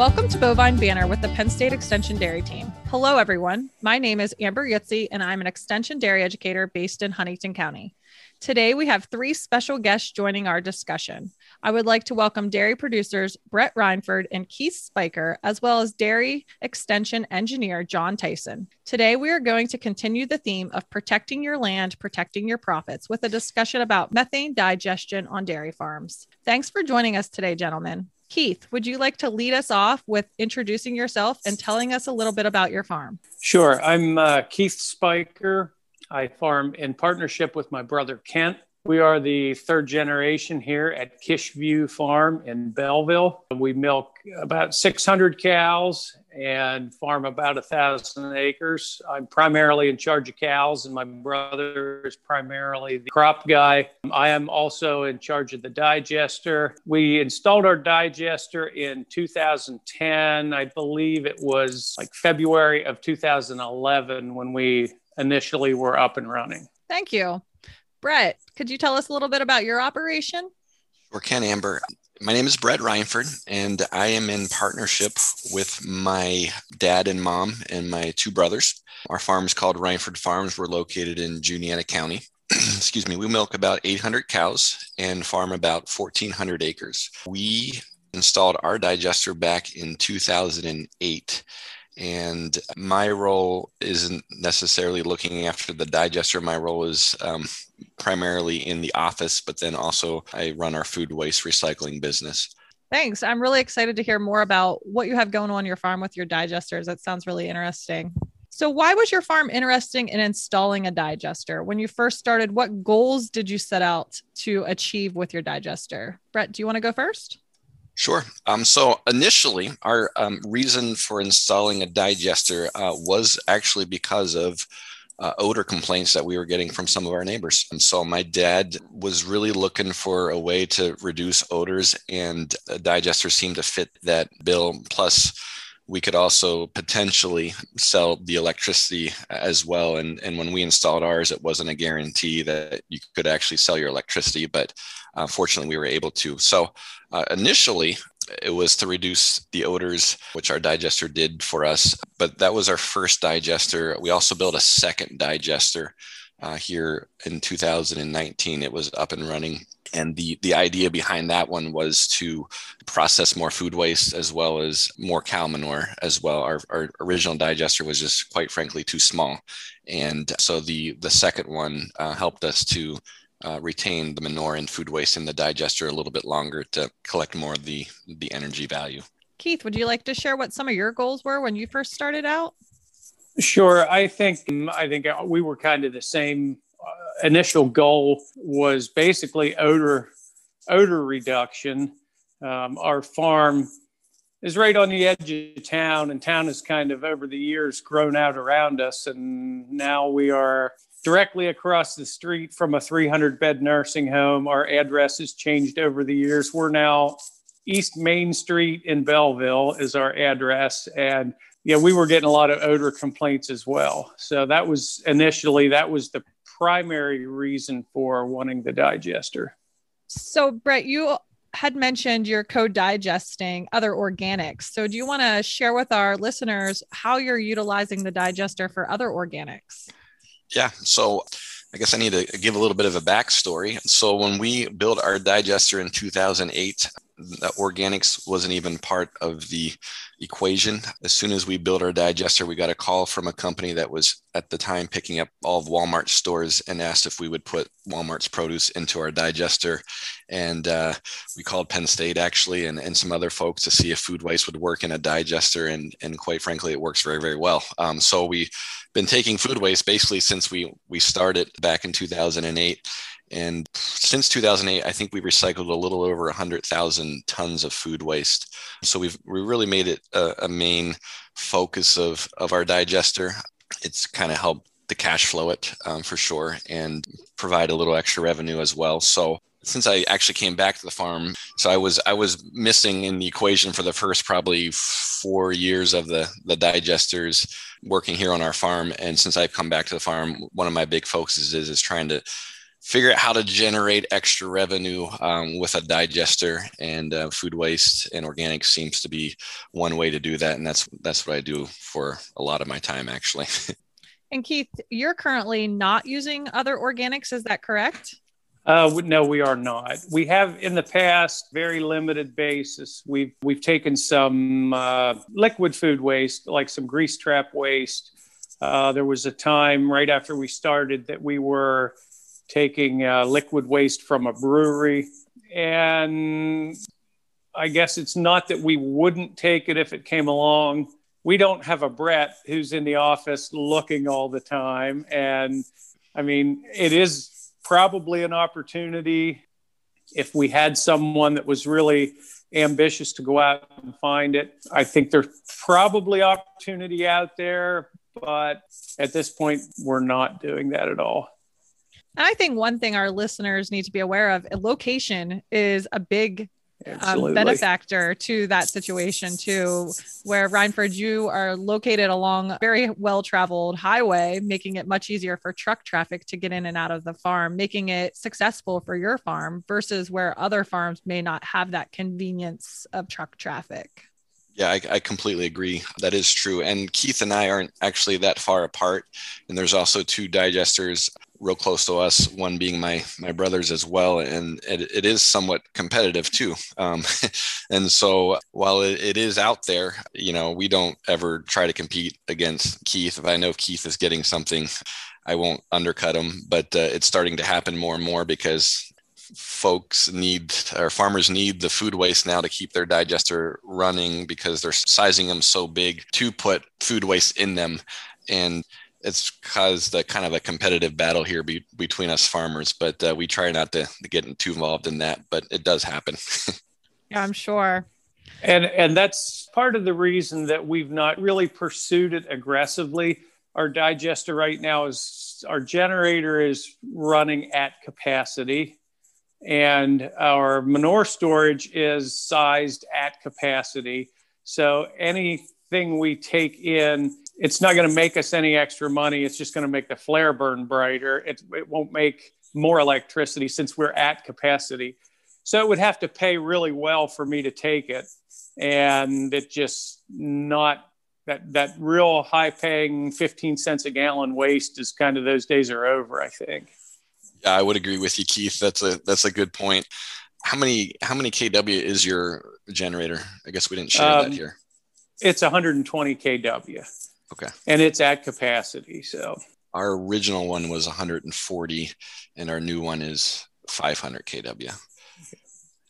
Welcome to Bovine Banter with the Penn State Extension Dairy Team. Hello, everyone. My name is Amber Yutzy, and I'm an Extension Dairy Educator based in Huntingdon County. Today, we have three special guests joining our discussion. I would like to welcome dairy producers Brett Reinford and Keith Spiker, as well as dairy extension engineer John Tyson. Today, we are going to continue the theme of protecting your land, protecting your profits with a discussion about methane digestion on dairy farms. Thanks for joining us today, gentlemen. Keith, would you like to lead us off with introducing yourself and telling us a little bit about your farm? Sure. I'm uh, Keith Spiker. I farm in partnership with my brother Kent. We are the third generation here at Kishview Farm in Belleville. We milk about 600 cows and farm about thousand acres. I'm primarily in charge of cows, and my brother is primarily the crop guy. I am also in charge of the digester. We installed our digester in 2010. I believe it was like February of 2011 when we initially were up and running. Thank you. Brett, could you tell us a little bit about your operation? Or Ken Amber. My name is Brett Reinford, and I am in partnership with my dad and mom and my two brothers. Our farm is called Reinford Farms. We're located in Juniata County. Excuse me. We milk about 800 cows and farm about 1,400 acres. We installed our digester back in 2008 and my role isn't necessarily looking after the digester. My role is um, primarily in the office, but then also I run our food waste recycling business. Thanks. I'm really excited to hear more about what you have going on your farm with your digesters. That sounds really interesting. So, why was your farm interesting in installing a digester? When you first started, what goals did you set out to achieve with your digester? Brett, do you want to go first? Sure. Um, so initially, our um, reason for installing a digester uh, was actually because of uh, odor complaints that we were getting from some of our neighbors. And so my dad was really looking for a way to reduce odors, and a digester seemed to fit that bill. Plus, we could also potentially sell the electricity as well. And, and when we installed ours, it wasn't a guarantee that you could actually sell your electricity, but uh, fortunately, we were able to. So uh, initially, it was to reduce the odors, which our digester did for us. But that was our first digester. We also built a second digester uh, here in 2019. It was up and running. And the, the idea behind that one was to process more food waste as well as more cow manure as well. Our, our original digester was just quite frankly too small. And so the, the second one uh, helped us to uh, retain the manure and food waste in the digester a little bit longer to collect more of the the energy value. Keith, would you like to share what some of your goals were when you first started out? Sure. I think I think we were kind of the same. Uh, initial goal was basically odor odor reduction. Um, our farm is right on the edge of town, and town has kind of over the years grown out around us, and now we are directly across the street from a 300 bed nursing home. Our address has changed over the years. We're now East Main Street in Belleville is our address. And yeah, we were getting a lot of odor complaints as well. So that was initially, that was the primary reason for wanting the digester. So, Brett, you had mentioned you're co-digesting other organics. So do you want to share with our listeners how you're utilizing the digester for other organics? Yeah. So I guess I need to give a little bit of a backstory. So when we built our digester in 2008, organics wasn't even part of the equation. As soon as we built our digester, we got a call from a company that was at the time picking up all of Walmart's stores and asked if we would put Walmart's produce into our digester. And uh, we called Penn State actually and, and some other folks to see if food waste would work in a digester. And, and quite frankly, it works very, very well. Um, so we've been taking food waste basically since we we started back in 2008 and since 2008 i think we recycled a little over 100000 tons of food waste. So we've we really made it a, a main focus of of our digester. It's kind of helped the cash flow it um, for sure and provide a little extra revenue as well. So since I actually came back to the farm, so I was I was missing in the equation for the first probably four years of the the digesters working here on our farm. And since I've come back to the farm, one of my big focuses is is trying to figure out how to generate extra revenue um, with a digester and uh, food waste and organic seems to be one way to do that and that's that's what i do for a lot of my time actually and keith you're currently not using other organics is that correct uh, no, we are not. We have in the past, very limited basis. We've we've taken some uh, liquid food waste, like some grease trap waste. Uh, there was a time right after we started that we were taking uh, liquid waste from a brewery. And I guess it's not that we wouldn't take it if it came along. We don't have a Brett who's in the office looking all the time. And I mean, it is probably an opportunity if we had someone that was really ambitious to go out and find it. I think there's probably opportunity out there, but at this point, we're not doing that at all. I think one thing our listeners need to be aware of location is a big um, benefactor to that situation too where Reinford you are located along a very well traveled highway making it much easier for truck traffic to get in and out of the farm making it successful for your farm versus where other farms may not have that convenience of truck traffic yeah, I, I, completely agree. That is true. And Keith and I aren't actually that far apart. And there's also two digesters real close to us, one being my my brothers as well, and it, it is somewhat competitive too. Um, and so while it, it is out there, you know, we don't ever try to compete against Keith. If I know Keith is getting something, I won't undercut him. But uh, it's starting to happen more and more because folks need or farmers need the food waste now to keep their digester running because they're sizing them so big to put food waste in them and it's caused a kind of a competitive battle here be, between us farmers, but uh, we try not to, to, get too involved in that, but it does happen. yeah, I'm sure. And and that's part of the reason that we've not really pursued it aggressively. Our digester right now is our generator is running at capacity, and our manure storage is sized at capacity. So anything we take in it's not going to make us any extra money. It's just going to make the flare burn brighter. It, it won't make more electricity since we're at capacity. So it would have to pay really well for me to take it. And it just not that, that real high paying 15 cents a gallon waste is kind of those days are over, I think. Yeah, I would agree with you, Keith. That's a, that's a good point. How many, how many KW is your generator? I guess we didn't share um, that here. It's 120 KW. Okay. And it's at capacity. So our original one was 140 and our new one is 500 kW.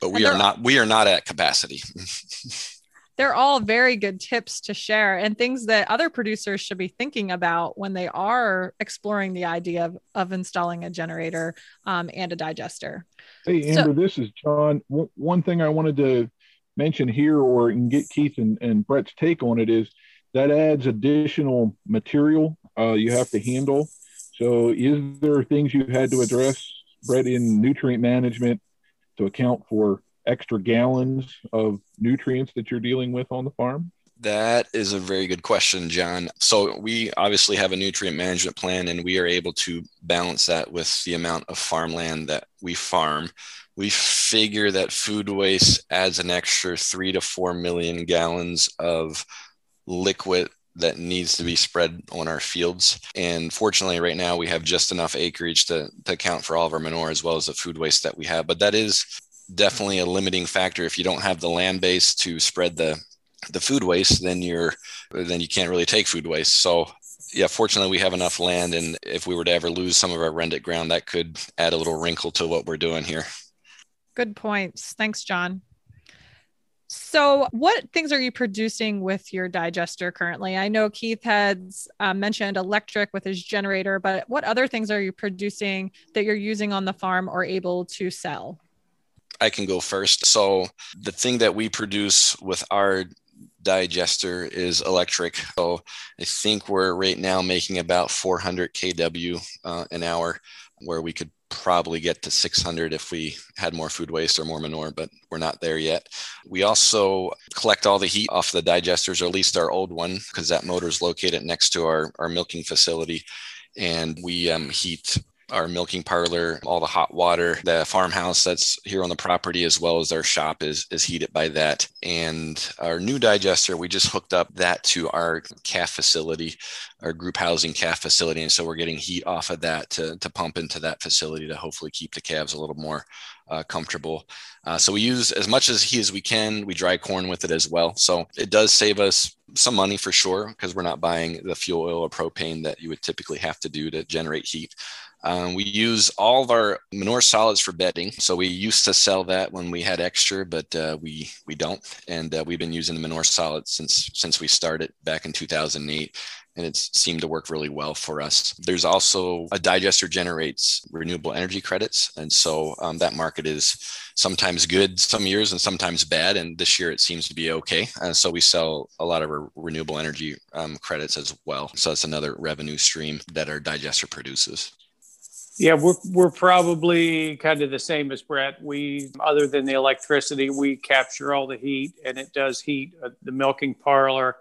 But we are not we are not at capacity. they're all very good tips to share and things that other producers should be thinking about when they are exploring the idea of, of installing a generator um, and a digester. Hey, Amber, so, this is John. one thing I wanted to mention here or get Keith and, and Brett's take on it is that adds additional material uh, you have to handle. So, is there things you had to address, Brett, in nutrient management to account for extra gallons of nutrients that you're dealing with on the farm? That is a very good question, John. So, we obviously have a nutrient management plan and we are able to balance that with the amount of farmland that we farm. We figure that food waste adds an extra three to four million gallons of liquid that needs to be spread on our fields. And fortunately, right now we have just enough acreage to, to account for all of our manure as well as the food waste that we have. But that is definitely a limiting factor. If you don't have the land base to spread the the food waste, then you're then you can't really take food waste. So yeah, fortunately we have enough land, and if we were to ever lose some of our rented ground, that could add a little wrinkle to what we're doing here. Good points. Thanks, John. So, what things are you producing with your digester currently? I know Keith has uh, mentioned electric with his generator, but what other things are you producing that you're using on the farm or able to sell? I can go first. So, the thing that we produce with our digester is electric. So, I think we're right now making about 400 kW uh, an hour, where we could probably get to 600 if we had more food waste or more manure, but we're not there yet. We also collect all the heat off the digesters, or at least our old one, because that motor is located next to our, our milking facility. And we um, heat our milking parlor, all the hot water, the farmhouse that's here on the property, as well as our shop is, is heated by that. And our new digester, we just hooked up that to our calf facility, our group housing calf facility. And so we're getting heat off of that to, to pump into that facility to hopefully keep the calves a little more uh, comfortable. Uh, so we use as much as he as we can. We dry corn with it as well. So it does save us some money for sure because we're not buying the fuel oil or propane that you would typically have to do to generate heat. Um, we use all of our manure solids for bedding. So we used to sell that when we had extra, but uh, we we don't, and uh, we've been using the manure solids since since we started back in 2008 and it's seemed to work really well for us. There's also a digester generates renewable energy credits, and so um, that market is sometimes good some years and sometimes bad. And this year it seems to be okay. And so we sell a lot of our renewable energy um, credits as well. So that's another revenue stream that our digester produces. Yeah, we're we're probably kind of the same as Brett. We, other than the electricity, we capture all the heat, and it does heat uh, the milking parlor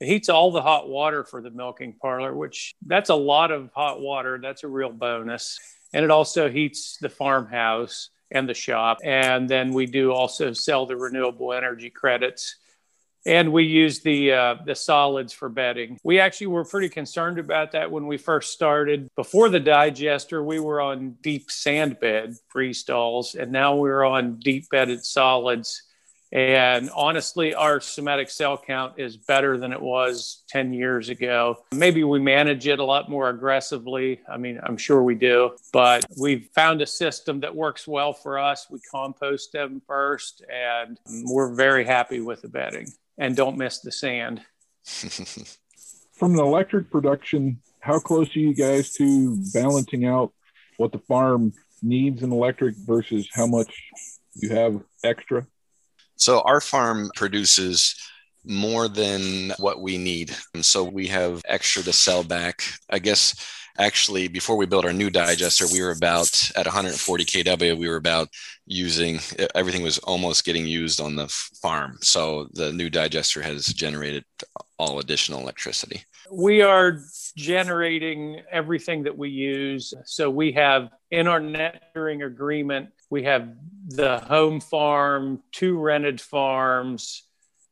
heats all the hot water for the milking parlor, which that's a lot of hot water. That's a real bonus. And it also heats the farmhouse and the shop. And then we do also sell the renewable energy credits. And we use the uh, the solids for bedding. We actually were pretty concerned about that when we first started. Before the digester, we were on deep sand bed free stalls, and now we're on deep bedded solids and honestly, our somatic cell count is better than it was 10 years ago. Maybe we manage it a lot more aggressively. I mean, I'm sure we do, but we've found a system that works well for us. We compost them first, and we're very happy with the bedding and don't miss the sand. From an electric production, how close are you guys to balancing out what the farm needs in electric versus how much you have extra? So our farm produces more than what we need. And so we have extra to sell back. I guess actually before we built our new digester, we were about at 140 kW, we were about using everything was almost getting used on the farm. So the new digester has generated all additional electricity. We are generating everything that we use. So we have in our net agreement, we have the home farm, two rented farms,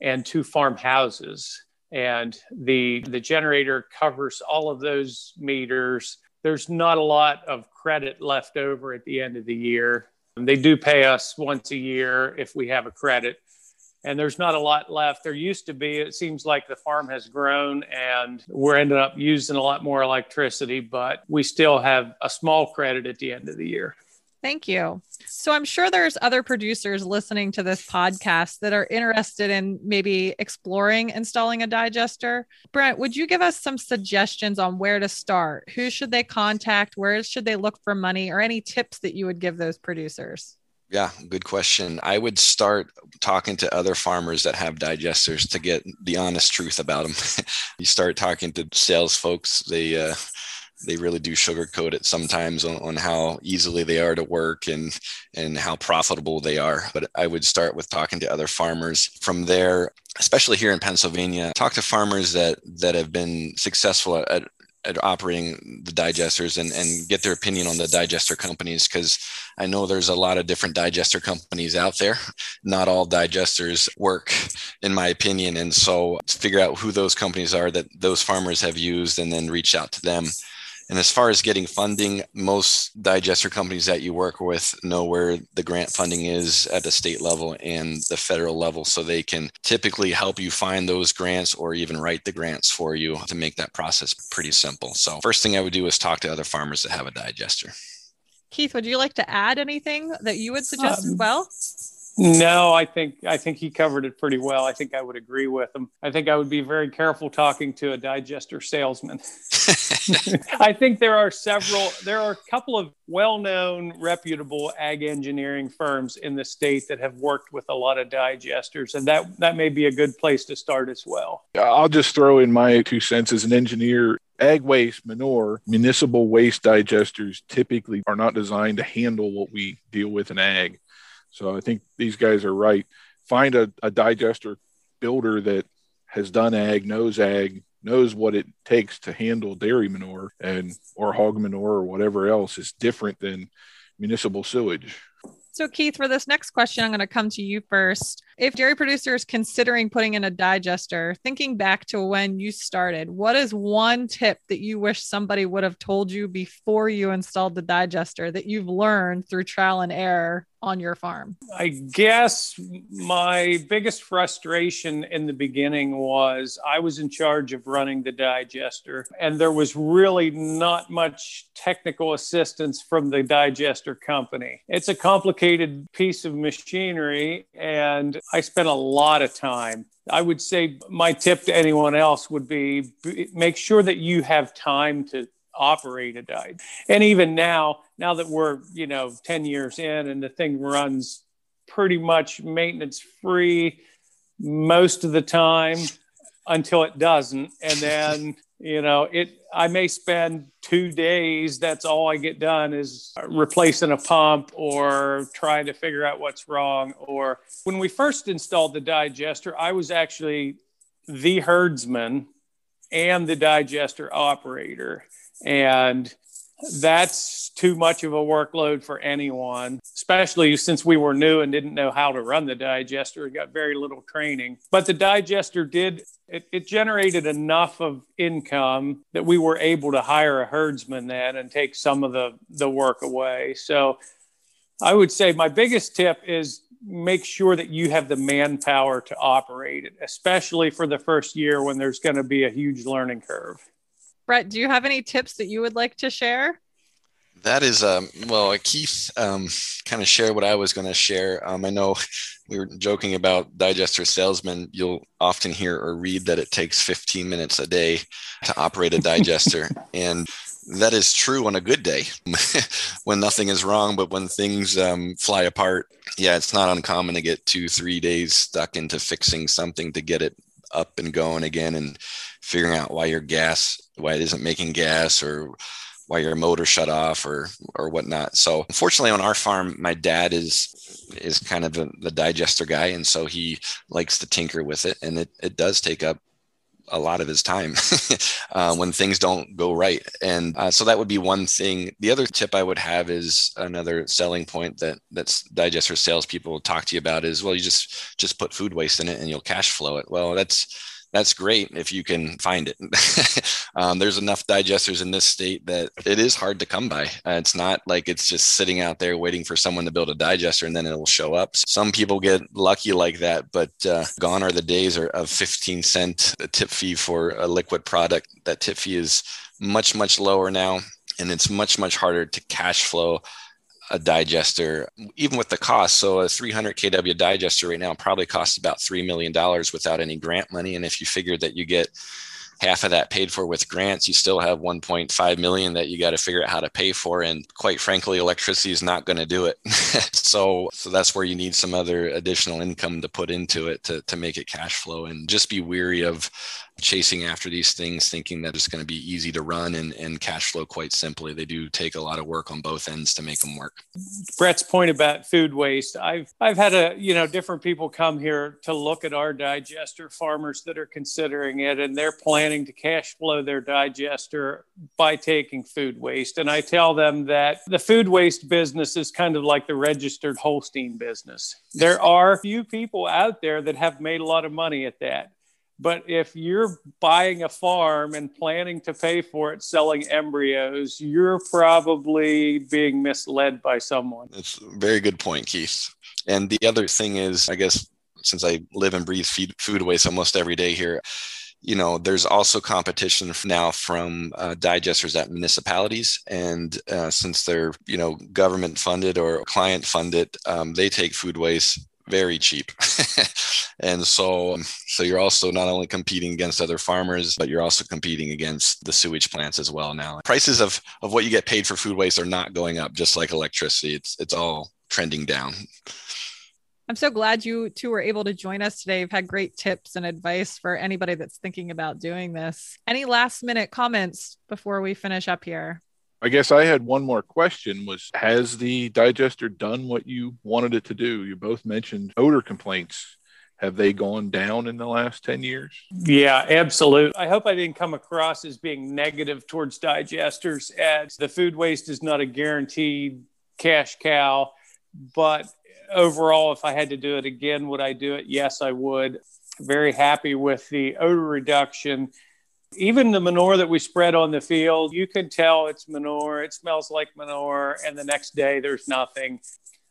and two farmhouses. And the the generator covers all of those meters. There's not a lot of credit left over at the end of the year. They do pay us once a year if we have a credit, and there's not a lot left. There used to be. It seems like the farm has grown and we're ending up using a lot more electricity, but we still have a small credit at the end of the year. Thank you. So I'm sure there's other producers listening to this podcast that are interested in maybe exploring installing a digester. Brent, would you give us some suggestions on where to start? Who should they contact? Where should they look for money or any tips that you would give those producers? Yeah, good question. I would start talking to other farmers that have digesters to get the honest truth about them. you start talking to sales folks, they uh, they really do sugarcoat it sometimes on, on how easily they are to work and and how profitable they are. But I would start with talking to other farmers. From there, especially here in Pennsylvania, talk to farmers that that have been successful at, at operating the digesters and, and get their opinion on the digester companies because I know there's a lot of different digester companies out there. Not all digesters work, in my opinion. And so figure out who those companies are that those farmers have used and then reach out to them and as far as getting funding, most digester companies that you work with know where the grant funding is at the state level and the federal level. So they can typically help you find those grants or even write the grants for you to make that process pretty simple. So, first thing I would do is talk to other farmers that have a digester. Keith, would you like to add anything that you would suggest um, as well? No, I think I think he covered it pretty well. I think I would agree with him. I think I would be very careful talking to a digester salesman. I think there are several there are a couple of well-known reputable ag engineering firms in the state that have worked with a lot of digesters and that that may be a good place to start as well. I'll just throw in my two cents as an engineer ag waste, manure, municipal waste digesters typically are not designed to handle what we deal with in ag. So I think these guys are right. Find a, a digester builder that has done ag, knows ag, knows what it takes to handle dairy manure and or hog manure or whatever else is different than municipal sewage. So, Keith, for this next question, I'm going to come to you first. If dairy producers considering putting in a digester, thinking back to when you started, what is one tip that you wish somebody would have told you before you installed the digester that you've learned through trial and error on your farm? I guess my biggest frustration in the beginning was I was in charge of running the digester, and there was really not much technical assistance from the digester company. It's a complicated piece of machinery, and I spent a lot of time I would say my tip to anyone else would be make sure that you have time to operate a diet. And even now, now that we're, you know, 10 years in and the thing runs pretty much maintenance free most of the time until it doesn't. And then, you know, it, I may spend two days. That's all I get done is replacing a pump or trying to figure out what's wrong. Or when we first installed the digester, I was actually the herdsman and the digester operator. And that's too much of a workload for anyone, especially since we were new and didn't know how to run the digester. Got very little training. But the digester did, it, it, generated enough of income that we were able to hire a herdsman then and take some of the, the work away. So I would say my biggest tip is make sure that you have the manpower to operate it, especially for the first year when there's going to be a huge learning curve. Brett, do you have any tips that you would like to share? That is, um, well, Keith um, kind of share what I was going to share. Um, I know we were joking about digester salesmen. You'll often hear or read that it takes 15 minutes a day to operate a digester. and that is true on a good day when nothing is wrong, but when things um, fly apart, yeah, it's not uncommon to get two, three days stuck into fixing something to get it up and going again and figuring out why your gas why it isn't making gas or why your motor shut off or or whatnot. So unfortunately on our farm, my dad is is kind of the, the digester guy. And so he likes to tinker with it. And it, it does take up a lot of his time uh, when things don't go right. And uh, so that would be one thing. The other tip I would have is another selling point that that's digester salespeople will talk to you about is well, you just just put food waste in it and you'll cash flow it. Well, that's that's great if you can find it. um, there's enough digesters in this state that it is hard to come by. Uh, it's not like it's just sitting out there waiting for someone to build a digester and then it'll show up. Some people get lucky like that, but uh, gone are the days of 15 cent tip fee for a liquid product. That tip fee is much, much lower now. And it's much, much harder to cash flow a digester, even with the cost. So a 300 kW digester right now probably costs about $3 million without any grant money. And if you figure that you get half of that paid for with grants, you still have 1.5 million that you got to figure out how to pay for. And quite frankly, electricity is not going to do it. so, so that's where you need some other additional income to put into it to, to make it cash flow and just be weary of chasing after these things thinking that it's going to be easy to run and, and cash flow quite simply. They do take a lot of work on both ends to make them work. Brett's point about food waste i've i've had a you know different people come here to look at our digester farmers that are considering it and they're planning to cash flow their digester by taking food waste. And i tell them that the food waste business is kind of like the registered holstein business. There are few people out there that have made a lot of money at that but if you're buying a farm and planning to pay for it selling embryos, you're probably being misled by someone. That's a very good point, Keith. And the other thing is, I guess, since I live and breathe food waste almost every day here, you know, there's also competition now from uh, digesters at municipalities. And uh, since they're, you know, government funded or client funded, um, they take food waste very cheap. and so um, so you're also not only competing against other farmers, but you're also competing against the sewage plants as well now. Prices of of what you get paid for food waste are not going up just like electricity. It's it's all trending down. I'm so glad you two were able to join us today. You've had great tips and advice for anybody that's thinking about doing this. Any last minute comments before we finish up here? I guess I had one more question was has the digester done what you wanted it to do? You both mentioned odor complaints. have they gone down in the last 10 years? Yeah, absolutely. I hope I didn't come across as being negative towards digesters as the food waste is not a guaranteed cash cow. But overall, if I had to do it again, would I do it? Yes, I would. Very happy with the odor reduction. Even the manure that we spread on the field, you can tell it's manure. It smells like manure. And the next day, there's nothing.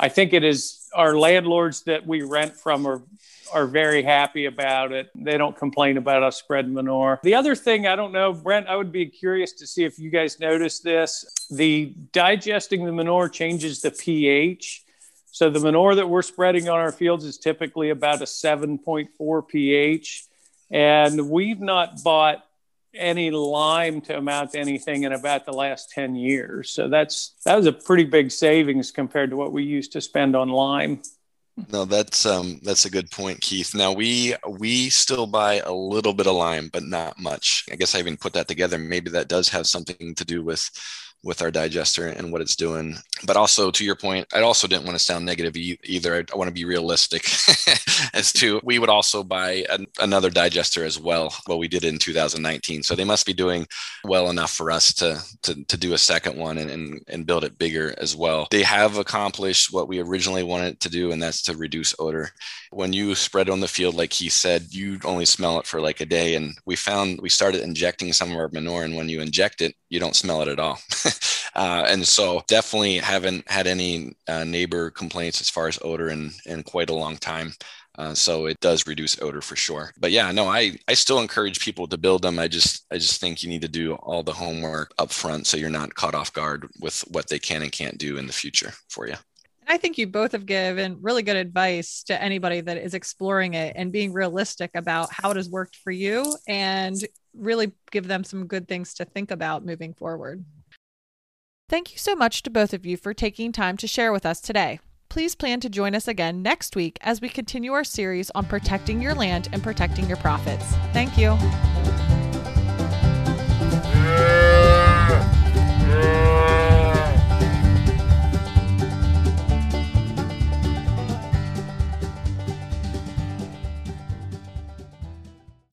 I think it is our landlords that we rent from are are very happy about it. They don't complain about us spreading manure. The other thing, I don't know, Brent, I would be curious to see if you guys noticed this. The digesting the manure changes the pH. So the manure that we're spreading on our fields is typically about a 7.4 pH. And we've not bought any lime to amount to anything in about the last 10 years. So that's that was a pretty big savings compared to what we used to spend on lime. No, that's um that's a good point, Keith. Now we we still buy a little bit of lime, but not much. I guess I even put that together. Maybe that does have something to do with with our digester and what it's doing. But also to your point, I also didn't want to sound negative either. I, I want to be realistic as to we would also buy an, another digester as well. what we did in 2019, so they must be doing well enough for us to to, to do a second one and, and and build it bigger as well. They have accomplished what we originally wanted to do, and that's to reduce odor. When you spread on the field, like he said, you only smell it for like a day, and we found we started injecting some of our manure, and when you inject it, you don't smell it at all. uh, and so definitely haven't had any uh, neighbor complaints as far as odor in, in quite a long time. Uh, so it does reduce odor for sure. But yeah, no, I, I still encourage people to build them. I just I just think you need to do all the homework up front so you're not caught off guard with what they can and can't do in the future for you. I think you both have given really good advice to anybody that is exploring it and being realistic about how it has worked for you and really give them some good things to think about moving forward. Thank you so much to both of you for taking time to share with us today. Please plan to join us again next week as we continue our series on protecting your land and protecting your profits. Thank you.